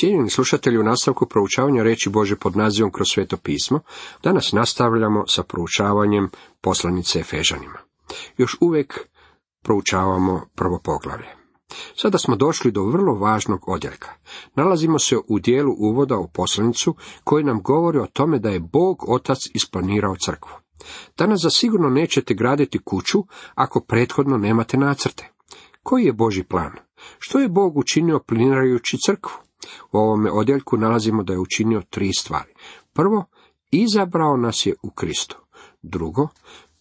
Cijenjeni slušatelji u nastavku proučavanja reći Bože pod nazivom kroz sveto pismo, danas nastavljamo sa proučavanjem poslanice Efežanima. Još uvijek proučavamo prvo poglavlje. Sada smo došli do vrlo važnog odjeljka. Nalazimo se u dijelu uvoda u poslanicu koji nam govori o tome da je Bog Otac isplanirao crkvu. Danas za sigurno nećete graditi kuću ako prethodno nemate nacrte. Koji je Boži plan? Što je Bog učinio planirajući crkvu? U ovome odjeljku nalazimo da je učinio tri stvari. Prvo, izabrao nas je u Kristu. Drugo,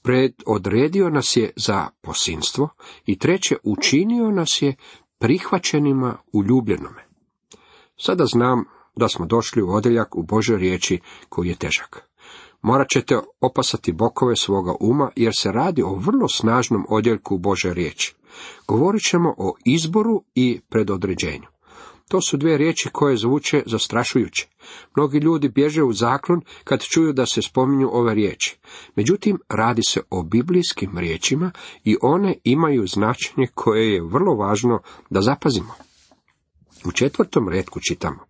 predodredio nas je za posinstvo. I treće, učinio nas je prihvaćenima u ljubljenome. Sada znam da smo došli u odjeljak u Božoj riječi koji je težak. Morat ćete opasati bokove svoga uma, jer se radi o vrlo snažnom odjeljku Bože riječi. Govorit ćemo o izboru i predodređenju. To su dvije riječi koje zvuče zastrašujuće. Mnogi ljudi bježe u zaklon kad čuju da se spominju ove riječi. Međutim, radi se o biblijskim riječima i one imaju značenje koje je vrlo važno da zapazimo. U četvrtom redku čitamo.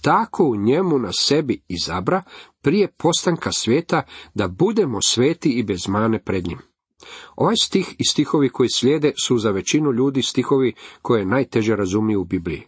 Tako u njemu na sebi izabra prije postanka svijeta da budemo sveti i bez mane pred njim. Ovaj stih i stihovi koji slijede su za većinu ljudi stihovi koje najteže razumiju u Bibliji.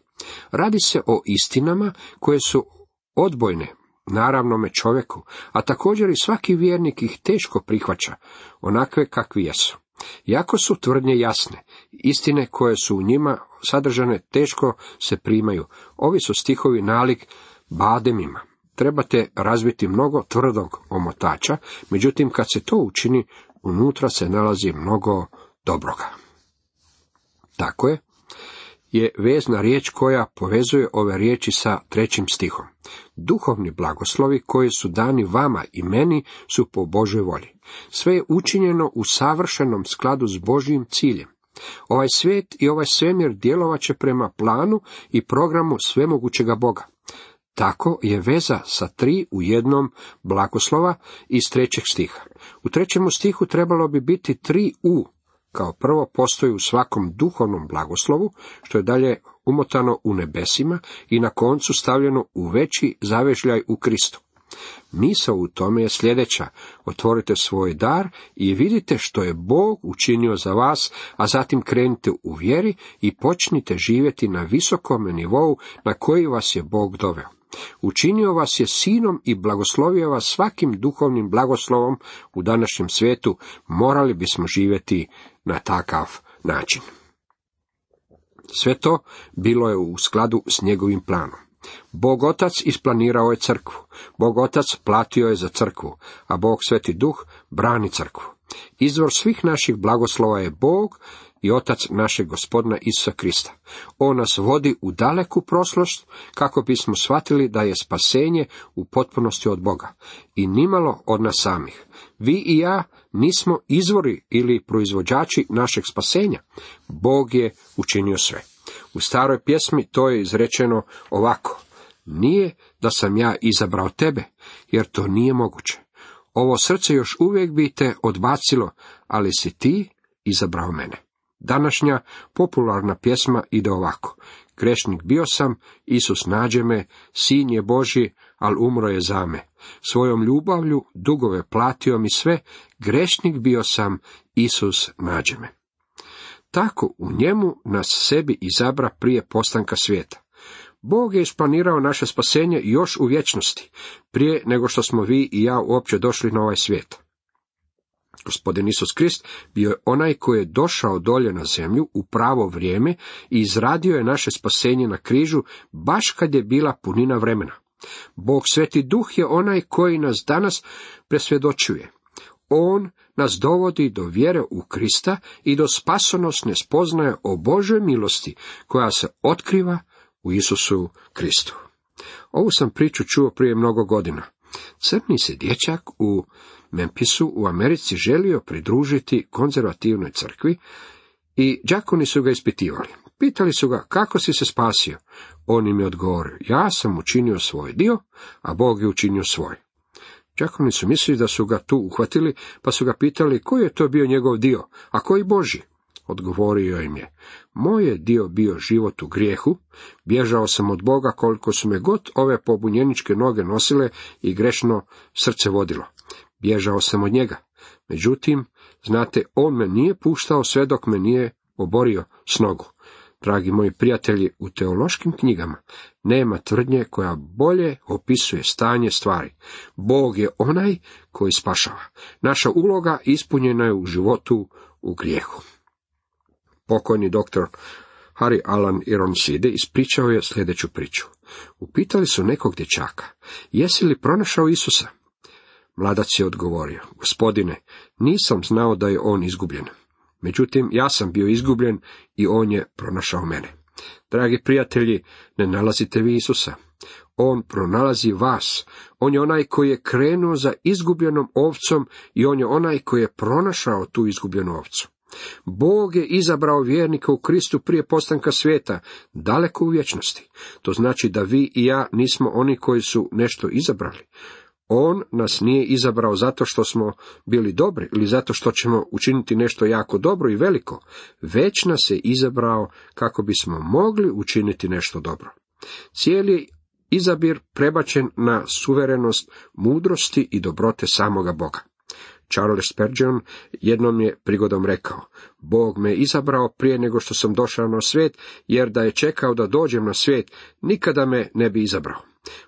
Radi se o istinama koje su odbojne, naravnome čovjeku, a također i svaki vjernik ih teško prihvaća, onakve kakvi jesu. Jako su tvrdnje jasne, istine koje su u njima sadržane teško se primaju. Ovi su stihovi nalik bademima. Trebate razviti mnogo tvrdog omotača, međutim kad se to učini, unutra se nalazi mnogo dobroga. Tako je, je vezna riječ koja povezuje ove riječi sa trećim stihom. Duhovni blagoslovi koji su dani vama i meni su po Božoj volji. Sve je učinjeno u savršenom skladu s Božjim ciljem. Ovaj svijet i ovaj svemir djelovat će prema planu i programu svemogućega Boga. Tako je veza sa tri u jednom blagoslova iz trećeg stiha. U trećemu stihu trebalo bi biti tri u, kao prvo postoji u svakom duhovnom blagoslovu, što je dalje umotano u nebesima i na koncu stavljeno u veći zavežljaj u Kristu. Misao u tome je sljedeća. Otvorite svoj dar i vidite što je Bog učinio za vas, a zatim krenite u vjeri i počnite živjeti na visokom nivou na koji vas je Bog doveo. Učinio vas je sinom i blagoslovio vas svakim duhovnim blagoslovom u današnjem svijetu, morali bismo živjeti na takav način. Sve to bilo je u skladu s njegovim planom. Bog Otac isplanirao je crkvu, Bog Otac platio je za crkvu, a Bog Sveti Duh brani crkvu. Izvor svih naših blagoslova je Bog i Otac našeg gospodina Isusa Krista. On nas vodi u daleku proslost kako bismo shvatili da je spasenje u potpunosti od Boga i nimalo od nas samih. Vi i ja nismo izvori ili proizvođači našeg spasenja. Bog je učinio sve. U staroj pjesmi to je izrečeno ovako. Nije da sam ja izabrao tebe, jer to nije moguće. Ovo srce još uvijek bi te odbacilo, ali si ti izabrao mene. Današnja popularna pjesma ide ovako. Grešnik bio sam, Isus nađe me, sin je Boži, al umro je za me. Svojom ljubavlju dugove platio mi sve, grešnik bio sam, Isus nađe me. Tako u njemu nas sebi izabra prije postanka svijeta. Bog je isplanirao naše spasenje još u vječnosti, prije nego što smo vi i ja uopće došli na ovaj svijet. Gospodin Isus Krist bio je onaj koji je došao dolje na zemlju u pravo vrijeme i izradio je naše spasenje na križu baš kad je bila punina vremena. Bog Sveti Duh je onaj koji nas danas presvjedočuje. On nas dovodi do vjere u Krista i do spasonosne spoznaje o Božoj milosti koja se otkriva u Isusu Kristu. Ovu sam priču čuo prije mnogo godina. Crni se dječak u Memphisu u Americi želio pridružiti konzervativnoj crkvi i đakoni su ga ispitivali. Pitali su ga kako si se spasio. On im je odgovorio, ja sam učinio svoj dio, a Bog je učinio svoj. Đakoni su mislili da su ga tu uhvatili, pa su ga pitali koji je to bio njegov dio, a koji Boži. Odgovorio im je, moj je dio bio život u grijehu, bježao sam od Boga koliko su me god ove pobunjeničke noge nosile i grešno srce vodilo. Bježao sam od njega. Međutim, znate, on me nije puštao sve dok me nije oborio s nogu. Dragi moji prijatelji, u teološkim knjigama nema tvrdnje koja bolje opisuje stanje stvari. Bog je onaj koji spašava. Naša uloga ispunjena je u životu u grijehu. Pokojni doktor Harry Alan Ironside ispričao je sljedeću priču. Upitali su nekog dječaka, jesi li pronašao Isusa? Mladac je odgovorio, gospodine, nisam znao da je on izgubljen. Međutim, ja sam bio izgubljen i on je pronašao mene. Dragi prijatelji, ne nalazite vi Isusa. On pronalazi vas. On je onaj koji je krenuo za izgubljenom ovcom i on je onaj koji je pronašao tu izgubljenu ovcu. Bog je izabrao vjernika u Kristu prije postanka svijeta, daleko u vječnosti. To znači da vi i ja nismo oni koji su nešto izabrali. On nas nije izabrao zato što smo bili dobri ili zato što ćemo učiniti nešto jako dobro i veliko, već nas je izabrao kako bismo mogli učiniti nešto dobro. Cijeli izabir prebačen na suverenost mudrosti i dobrote samoga Boga. Charles Spurgeon jednom je prigodom rekao, Bog me izabrao prije nego što sam došao na svijet, jer da je čekao da dođem na svijet, nikada me ne bi izabrao.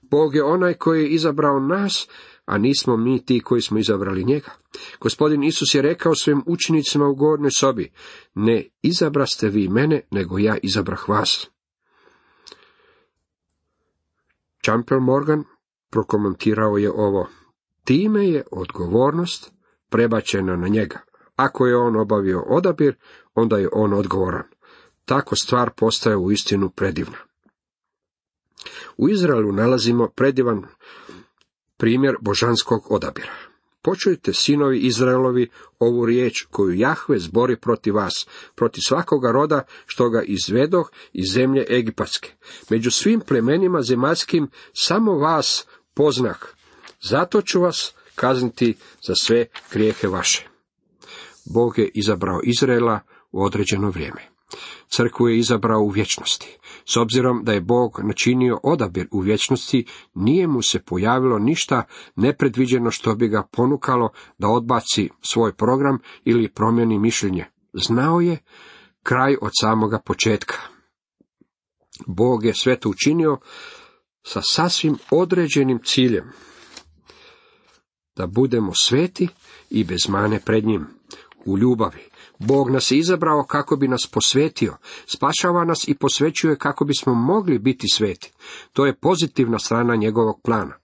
Bog je onaj koji je izabrao nas, a nismo mi ti koji smo izabrali njega. Gospodin Isus je rekao svojim učenicima u gornjoj sobi, ne izabraste vi mene, nego ja izabrah vas. Champel Morgan prokomentirao je ovo. Time je odgovornost prebačena na njega. Ako je on obavio odabir, onda je on odgovoran. Tako stvar postaje u istinu predivna. U Izraelu nalazimo predivan primjer božanskog odabira. Počujte, sinovi Izraelovi, ovu riječ koju Jahve zbori protiv vas, protiv svakoga roda što ga izvedoh iz zemlje Egipatske. Među svim plemenima zemaljskim samo vas poznah. Zato ću vas kazniti za sve grijehe vaše. Bog je izabrao Izraela u određeno vrijeme. Crkvu je izabrao u vječnosti. S obzirom da je Bog načinio odabir u vječnosti, nije mu se pojavilo ništa nepredviđeno što bi ga ponukalo da odbaci svoj program ili promjeni mišljenje. Znao je kraj od samoga početka. Bog je sve to učinio sa sasvim određenim ciljem. Da budemo sveti i bez mane pred njim, u ljubavi, Bog nas je izabrao kako bi nas posvetio, spašava nas i posvećuje kako bismo mogli biti sveti. To je pozitivna strana njegovog plana.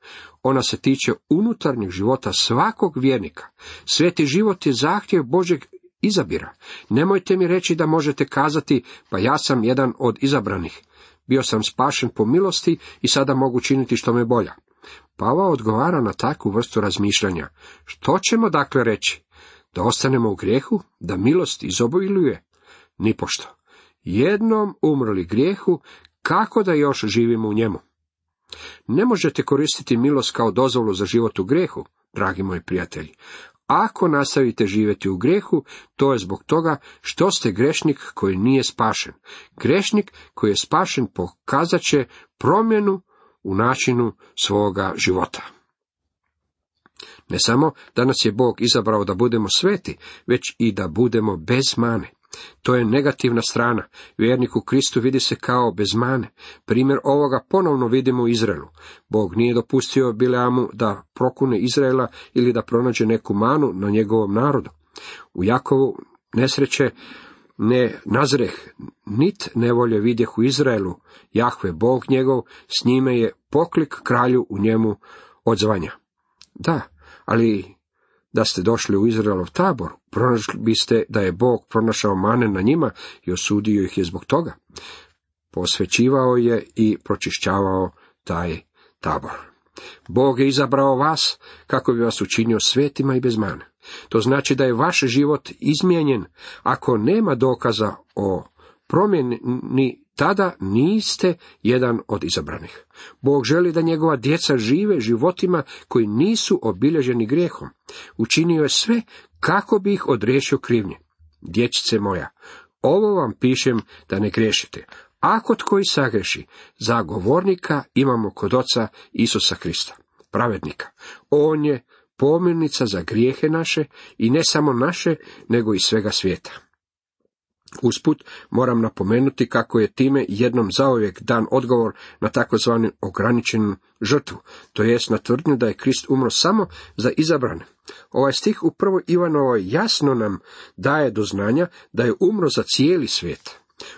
Ona se tiče unutarnjeg života svakog vjernika. Sveti život je zahtjev Božeg izabira. Nemojte mi reći da možete kazati, pa ja sam jedan od izabranih. Bio sam spašen po milosti i sada mogu činiti što me bolja. Pavao odgovara na takvu vrstu razmišljanja. Što ćemo dakle reći? Da ostanemo u grijehu? Da milost izobiluje? Nipošto. Jednom umrli grijehu, kako da još živimo u njemu? Ne možete koristiti milost kao dozvolu za život u grijehu, dragi moji prijatelji. Ako nastavite živjeti u grijehu, to je zbog toga što ste grešnik koji nije spašen. Grešnik koji je spašen pokazat će promjenu u načinu svoga života. Ne samo da nas je Bog izabrao da budemo sveti, već i da budemo bez mane. To je negativna strana. Vjernik u Kristu vidi se kao bez mane. Primjer ovoga ponovno vidimo u Izraelu. Bog nije dopustio Bileamu da prokune Izraela ili da pronađe neku manu na njegovom narodu. U Jakovu nesreće ne nazreh, nit nevolje vidjeh u Izraelu, Jahve Bog njegov, s njime je poklik kralju u njemu odzvanja. Da, ali da ste došli u Izraelov tabor, pronašli biste da je Bog pronašao mane na njima i osudio ih je zbog toga. Posvećivao je i pročišćavao taj tabor. Bog je izabrao vas kako bi vas učinio svetima i bez mane. To znači da je vaš život izmijenjen ako nema dokaza o promjeni tada niste jedan od izabranih. Bog želi da njegova djeca žive životima koji nisu obilježeni grijehom. Učinio je sve kako bi ih odriješio krivnje. Dječice moja, Ovo vam pišem da ne griješite. Ako tko i sagreši, zagovornika imamo kod oca Isusa Krista, pravednika. On je pomirnica za grijehe naše i ne samo naše, nego i svega svijeta. Usput moram napomenuti kako je time jednom zauvijek dan odgovor na takozvani ograničenu žrtvu, to jest na tvrdnju da je Krist umro samo za izabrane. Ovaj stih u prvoj Ivanovoj jasno nam daje do znanja da je umro za cijeli svijet.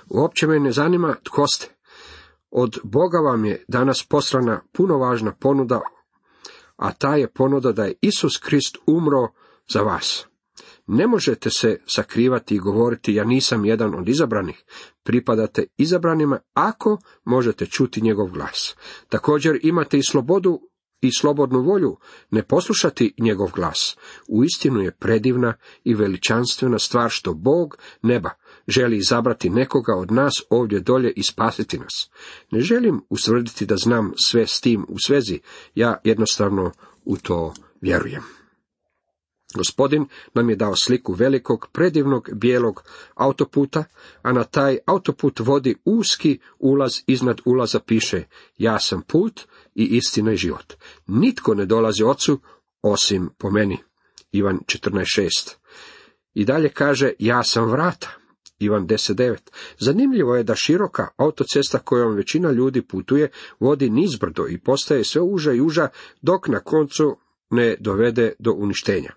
Uopće me ne zanima tko ste. Od Boga vam je danas poslana puno važna ponuda, a ta je ponuda da je Isus Krist umro za vas. Ne možete se sakrivati i govoriti ja nisam jedan od izabranih. Pripadate izabranima ako možete čuti njegov glas. Također imate i slobodu i slobodnu volju ne poslušati njegov glas. Uistinu je predivna i veličanstvena stvar što Bog neba želi izabrati nekoga od nas ovdje dolje i spasiti nas. Ne želim usvrditi da znam sve s tim u svezi, ja jednostavno u to vjerujem. Gospodin nam je dao sliku velikog, predivnog, bijelog autoputa, a na taj autoput vodi uski ulaz iznad ulaza piše Ja sam put i istina i život. Nitko ne dolazi ocu osim po meni. Ivan 14.6. I dalje kaže Ja sam vrata. Ivan 10.9. Zanimljivo je da široka autocesta kojom većina ljudi putuje vodi nizbrdo i postaje sve uža i uža dok na koncu ne dovede do uništenja.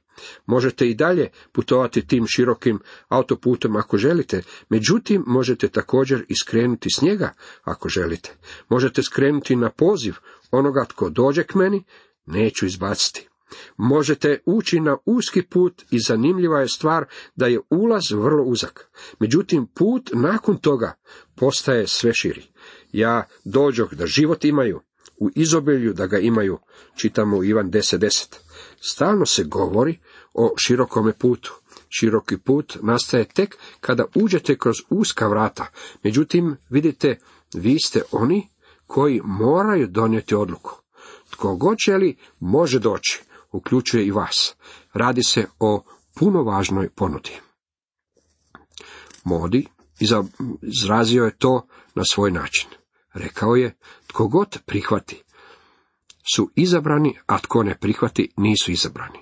Možete i dalje putovati tim širokim autoputom ako želite, međutim možete također iskrenuti s njega ako želite. Možete skrenuti na poziv onoga tko dođe k meni, neću izbaciti. Možete ući na uski put i zanimljiva je stvar da je ulaz vrlo uzak. Međutim, put nakon toga postaje sve širi. Ja dođoh da život imaju, u izobilju da ga imaju, čitamo u Ivan 10.10. Stalno se govori o širokome putu. Široki put nastaje tek kada uđete kroz uska vrata. Međutim, vidite, vi ste oni koji moraju donijeti odluku. Tko god želi, može doći, uključuje i vas. Radi se o puno važnoj ponudi. Modi izrazio je to na svoj način. Rekao je, tko god prihvati, su izabrani, a tko ne prihvati, nisu izabrani.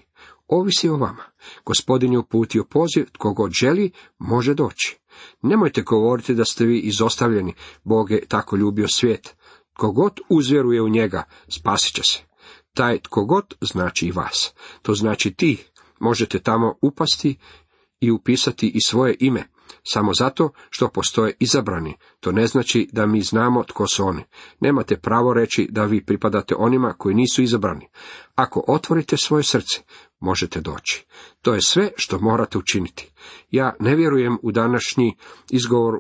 Ovisi o vama. Gospodin je uputio poziv, tko god želi, može doći. Nemojte govoriti da ste vi izostavljeni, Bog je tako ljubio svijet. Tko god uzvjeruje u njega, spasit će se. Taj tko god znači i vas. To znači ti. Možete tamo upasti i upisati i svoje ime, samo zato što postoje izabrani. To ne znači da mi znamo tko su oni. Nemate pravo reći da vi pripadate onima koji nisu izabrani. Ako otvorite svoje srce, možete doći. To je sve što morate učiniti. Ja ne vjerujem u današnji izgovor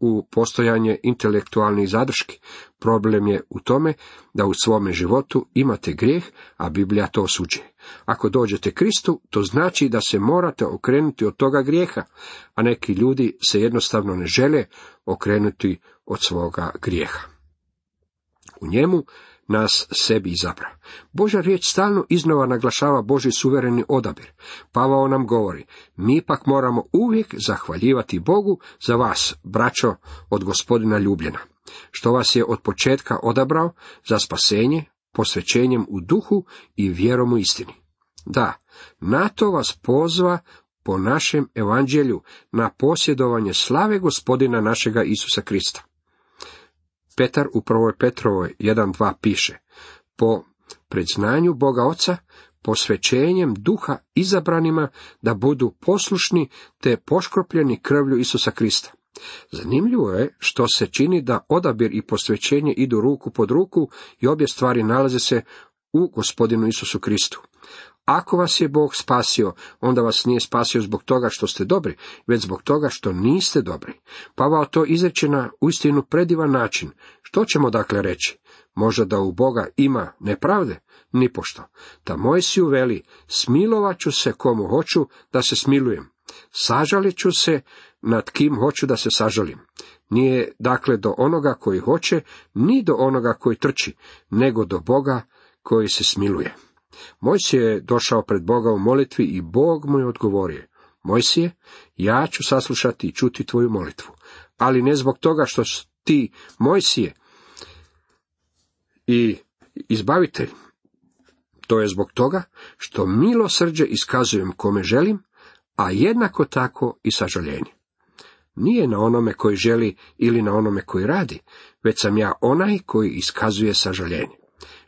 u postojanje intelektualnih zadrški. Problem je u tome da u svome životu imate grijeh, a Biblija to osuđuje. Ako dođete Kristu, to znači da se morate okrenuti od toga grijeha, a neki ljudi se jednostavno ne žele okrenuti od svoga grijeha. U njemu nas sebi izabra. Božja riječ stalno iznova naglašava Boži suvereni odabir. Pavao nam govori, mi pak moramo uvijek zahvaljivati Bogu za vas, braćo, od gospodina ljubljena, što vas je od početka odabrao za spasenje, posvećenjem u duhu i vjerom u istini. Da, na to vas pozva po našem evanđelju na posjedovanje slave gospodina našega Isusa Krista. Petar u prvoj Petrovoj 1.2 piše, po predznanju Boga Oca, posvećenjem duha izabranima da budu poslušni te poškropljeni krvlju Isusa Krista. Zanimljivo je što se čini da odabir i posvećenje idu ruku pod ruku i obje stvari nalaze se u gospodinu Isusu Kristu. Ako vas je Bog spasio, onda vas nije spasio zbog toga što ste dobri, već zbog toga što niste dobri. Pavao to izreče na uistinu predivan način. Što ćemo dakle reći? Možda da u Boga ima nepravde? Nipošto. Moj si uveli, smilovat ću se komu hoću da se smilujem. Sažalit ću se nad kim hoću da se sažalim. Nije dakle do onoga koji hoće, ni do onoga koji trči, nego do Boga koji se smiluje. Moj je došao pred Boga u molitvi i Bog mu je odgovorio. Mojsije, ja ću saslušati i čuti tvoju molitvu, ali ne zbog toga što ti Mojsije i izbavitelj, to je zbog toga što milosrđe iskazujem kome želim, a jednako tako i sažaljenje. Nije na onome koji želi ili na onome koji radi, već sam ja onaj koji iskazuje sažaljenje.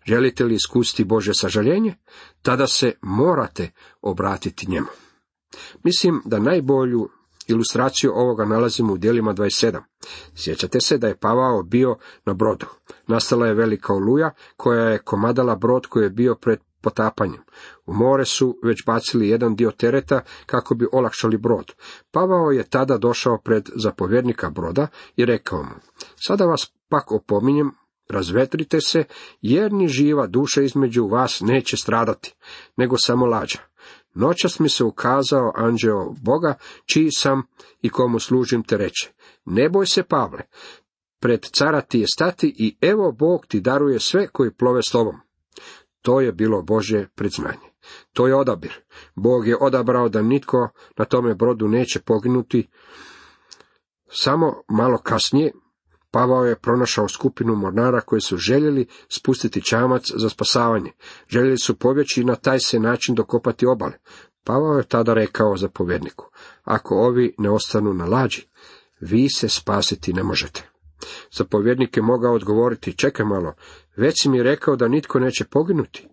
Želite li iskusiti Bože sažaljenje? Tada se morate obratiti njemu. Mislim da najbolju ilustraciju ovoga nalazimo u dijelima 27. Sjećate se da je Pavao bio na brodu. Nastala je velika oluja koja je komadala brod koji je bio pred potapanjem. U more su već bacili jedan dio tereta kako bi olakšali brod. Pavao je tada došao pred zapovjednika broda i rekao mu, sada vas pak opominjem, razvetrite se, jer ni živa duša između vas neće stradati, nego samo lađa. Noćas mi se ukazao anđeo Boga, čiji sam i komu služim te reče. Ne boj se, Pavle, pred cara ti je stati i evo Bog ti daruje sve koji plove s tobom. To je bilo Božje predznanje. To je odabir. Bog je odabrao da nitko na tome brodu neće poginuti. Samo malo kasnije Pavao je pronašao skupinu mornara koji su željeli spustiti čamac za spasavanje. Željeli su pobjeći i na taj se način dokopati obale. Pavao je tada rekao zapovjedniku, ako ovi ne ostanu na lađi, vi se spasiti ne možete. Zapovjednik je mogao odgovoriti, čekaj malo, već si mi rekao da nitko neće poginuti.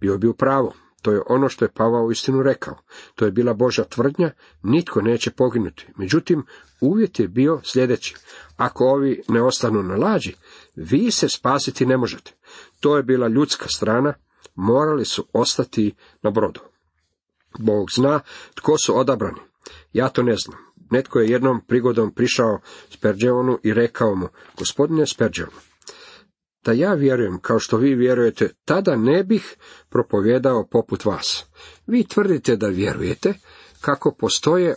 Bio bi u pravu. To je ono što je Pavao istinu rekao. To je bila Božja tvrdnja, nitko neće poginuti. Međutim, uvjet je bio sljedeći. Ako ovi ne ostanu na lađi, vi se spasiti ne možete. To je bila ljudska strana, morali su ostati na brodu. Bog zna tko su odabrani. Ja to ne znam. Netko je jednom prigodom prišao Sperđevonu i rekao mu, gospodine Sperđevonu, da ja vjerujem kao što vi vjerujete, tada ne bih propovjedao poput vas. Vi tvrdite da vjerujete kako postoje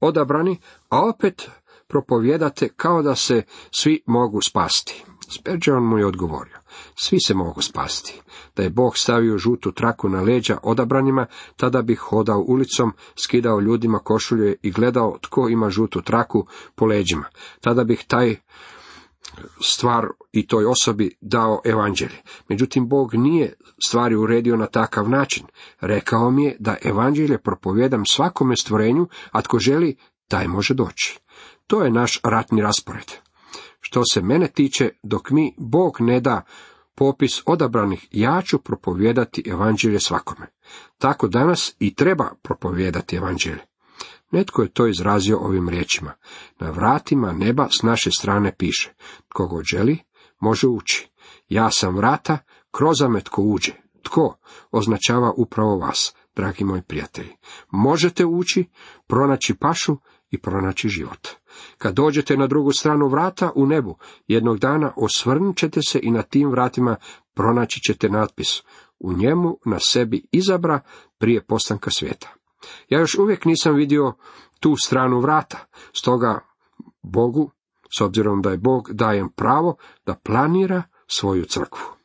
odabrani, a opet propovjedate kao da se svi mogu spasti. Spurgeon mu je odgovorio, svi se mogu spasti. Da je Bog stavio žutu traku na leđa odabranima, tada bih hodao ulicom, skidao ljudima košulje i gledao tko ima žutu traku po leđima. Tada bih taj stvar i toj osobi dao evanđelje. Međutim, Bog nije stvari uredio na takav način. Rekao mi je da evanđelje propovjedam svakome stvorenju, a tko želi, taj može doći. To je naš ratni raspored. Što se mene tiče, dok mi Bog ne da popis odabranih, ja ću propovijedati evanđelje svakome. Tako danas i treba propovijedati evanđelje. Netko je to izrazio ovim riječima. Na vratima neba s naše strane piše. Tko god želi, može ući. Ja sam vrata, kroz me tko uđe. Tko označava upravo vas, dragi moji prijatelji. Možete ući, pronaći pašu i pronaći život. Kad dođete na drugu stranu vrata u nebu, jednog dana osvrnut ćete se i na tim vratima pronaći ćete natpis. U njemu na sebi izabra prije postanka svijeta. Ja još uvijek nisam vidio tu stranu vrata, stoga Bogu, s obzirom da je Bog dajem pravo da planira svoju crkvu.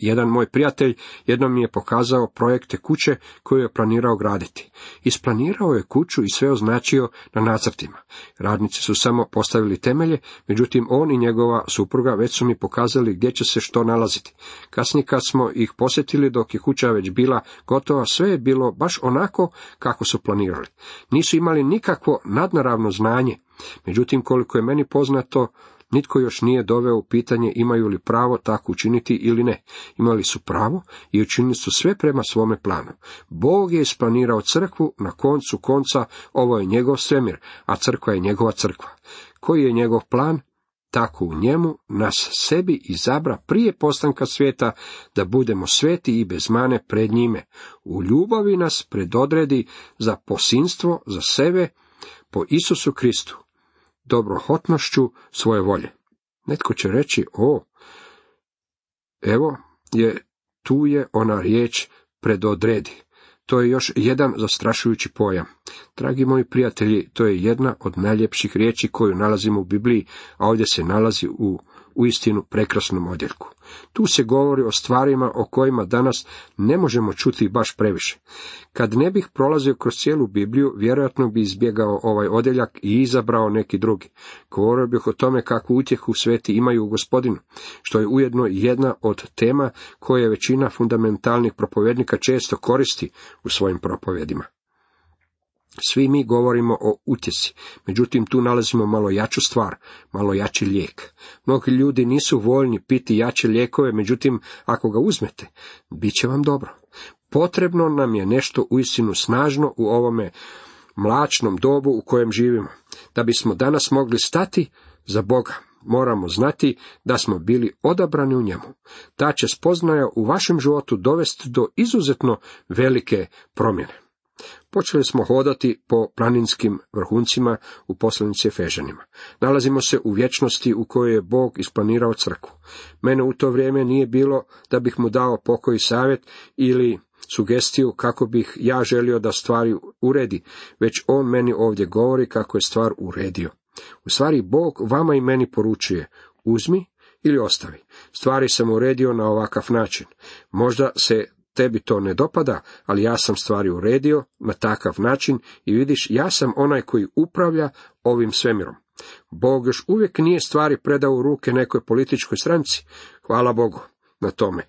Jedan moj prijatelj jednom mi je pokazao projekte kuće koju je planirao graditi. Isplanirao je kuću i sve označio na nacrtima. Radnici su samo postavili temelje, međutim on i njegova supruga već su mi pokazali gdje će se što nalaziti. Kasnije kad smo ih posjetili dok je kuća već bila gotova, sve je bilo baš onako kako su planirali. Nisu imali nikakvo nadnaravno znanje, međutim koliko je meni poznato, Nitko još nije doveo u pitanje imaju li pravo tako učiniti ili ne. Imali su pravo i učinili su sve prema svome planu. Bog je isplanirao crkvu, na koncu konca ovo je njegov svemir, a crkva je njegova crkva. Koji je njegov plan? Tako u njemu nas sebi izabra prije postanka svijeta da budemo sveti i bez mane pred njime. U ljubavi nas predodredi za posinstvo, za sebe, po Isusu Kristu dobrohotnošću svoje volje. Netko će reći, o, evo je, tu je ona riječ predodredi. To je još jedan zastrašujući pojam. Dragi moji prijatelji, to je jedna od najljepših riječi koju nalazimo u Bibliji, a ovdje se nalazi u u istinu prekrasnom odjeljku. Tu se govori o stvarima o kojima danas ne možemo čuti baš previše. Kad ne bih prolazio kroz cijelu Bibliju, vjerojatno bi izbjegao ovaj odjeljak i izabrao neki drugi. Govorio bih o tome kakvu utjehu sveti imaju u gospodinu, što je ujedno jedna od tema koje većina fundamentalnih propovjednika često koristi u svojim propovjedima. Svi mi govorimo o utjesi, međutim tu nalazimo malo jaču stvar, malo jači lijek. Mnogi ljudi nisu voljni piti jače lijekove, međutim ako ga uzmete, bit će vam dobro. Potrebno nam je nešto uistinu snažno u ovome mlačnom dobu u kojem živimo. Da bismo danas mogli stati za Boga, moramo znati da smo bili odabrani u njemu. Ta će spoznaja u vašem životu dovesti do izuzetno velike promjene. Počeli smo hodati po planinskim vrhuncima u poslanici Efežanima. Nalazimo se u vječnosti u kojoj je Bog isplanirao crkvu. Mene u to vrijeme nije bilo da bih mu dao pokoj savjet ili sugestiju kako bih ja želio da stvari uredi, već on meni ovdje govori kako je stvar uredio. U stvari Bog vama i meni poručuje, uzmi ili ostavi. Stvari sam uredio na ovakav način. Možda se tebi to ne dopada, ali ja sam stvari uredio na takav način i vidiš, ja sam onaj koji upravlja ovim svemirom. Bog još uvijek nije stvari predao u ruke nekoj političkoj stranci. Hvala Bogu na tome.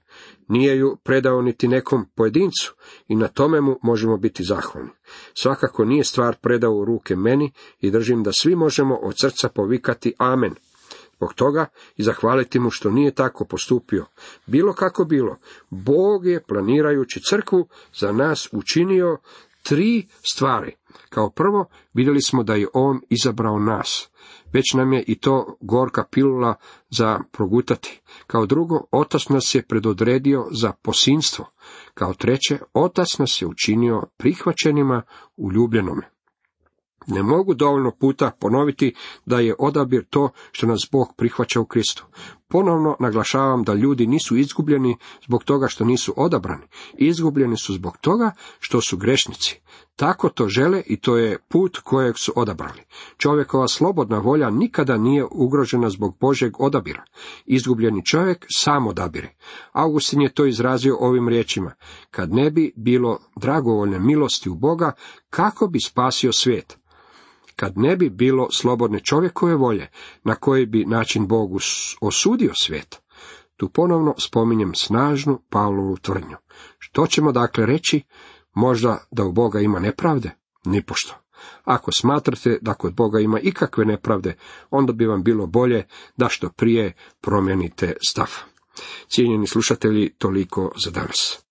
Nije ju predao niti nekom pojedincu i na tome mu možemo biti zahvalni. Svakako nije stvar predao u ruke meni i držim da svi možemo od srca povikati amen. Zbog toga i zahvaliti mu što nije tako postupio. Bilo kako bilo, Bog je planirajući crkvu za nas učinio tri stvari. Kao prvo, vidjeli smo da je on izabrao nas. Već nam je i to gorka pilula za progutati. Kao drugo, otac nas je predodredio za posinstvo. Kao treće, otac nas je učinio prihvaćenima u ljubljenome. Ne mogu dovoljno puta ponoviti da je odabir to što nas Bog prihvaća u Kristu. Ponovno naglašavam da ljudi nisu izgubljeni zbog toga što nisu odabrani. Izgubljeni su zbog toga što su grešnici. Tako to žele i to je put kojeg su odabrali. Čovjekova slobodna volja nikada nije ugrožena zbog Božeg odabira. Izgubljeni čovjek sam odabire. Augustin je to izrazio ovim riječima. Kad ne bi bilo dragovoljne milosti u Boga, kako bi spasio svijet? Kad ne bi bilo slobodne čovjekove volje, na koji bi način Bogu osudio svijet. Tu ponovno spominjem snažnu Pavlovu tvrdnju. Što ćemo dakle reći? Možda da u Boga ima nepravde? Nipošto. Ako smatrate da kod Boga ima ikakve nepravde, onda bi vam bilo bolje da što prije promijenite stav. Cijenjeni slušatelji, toliko za danas.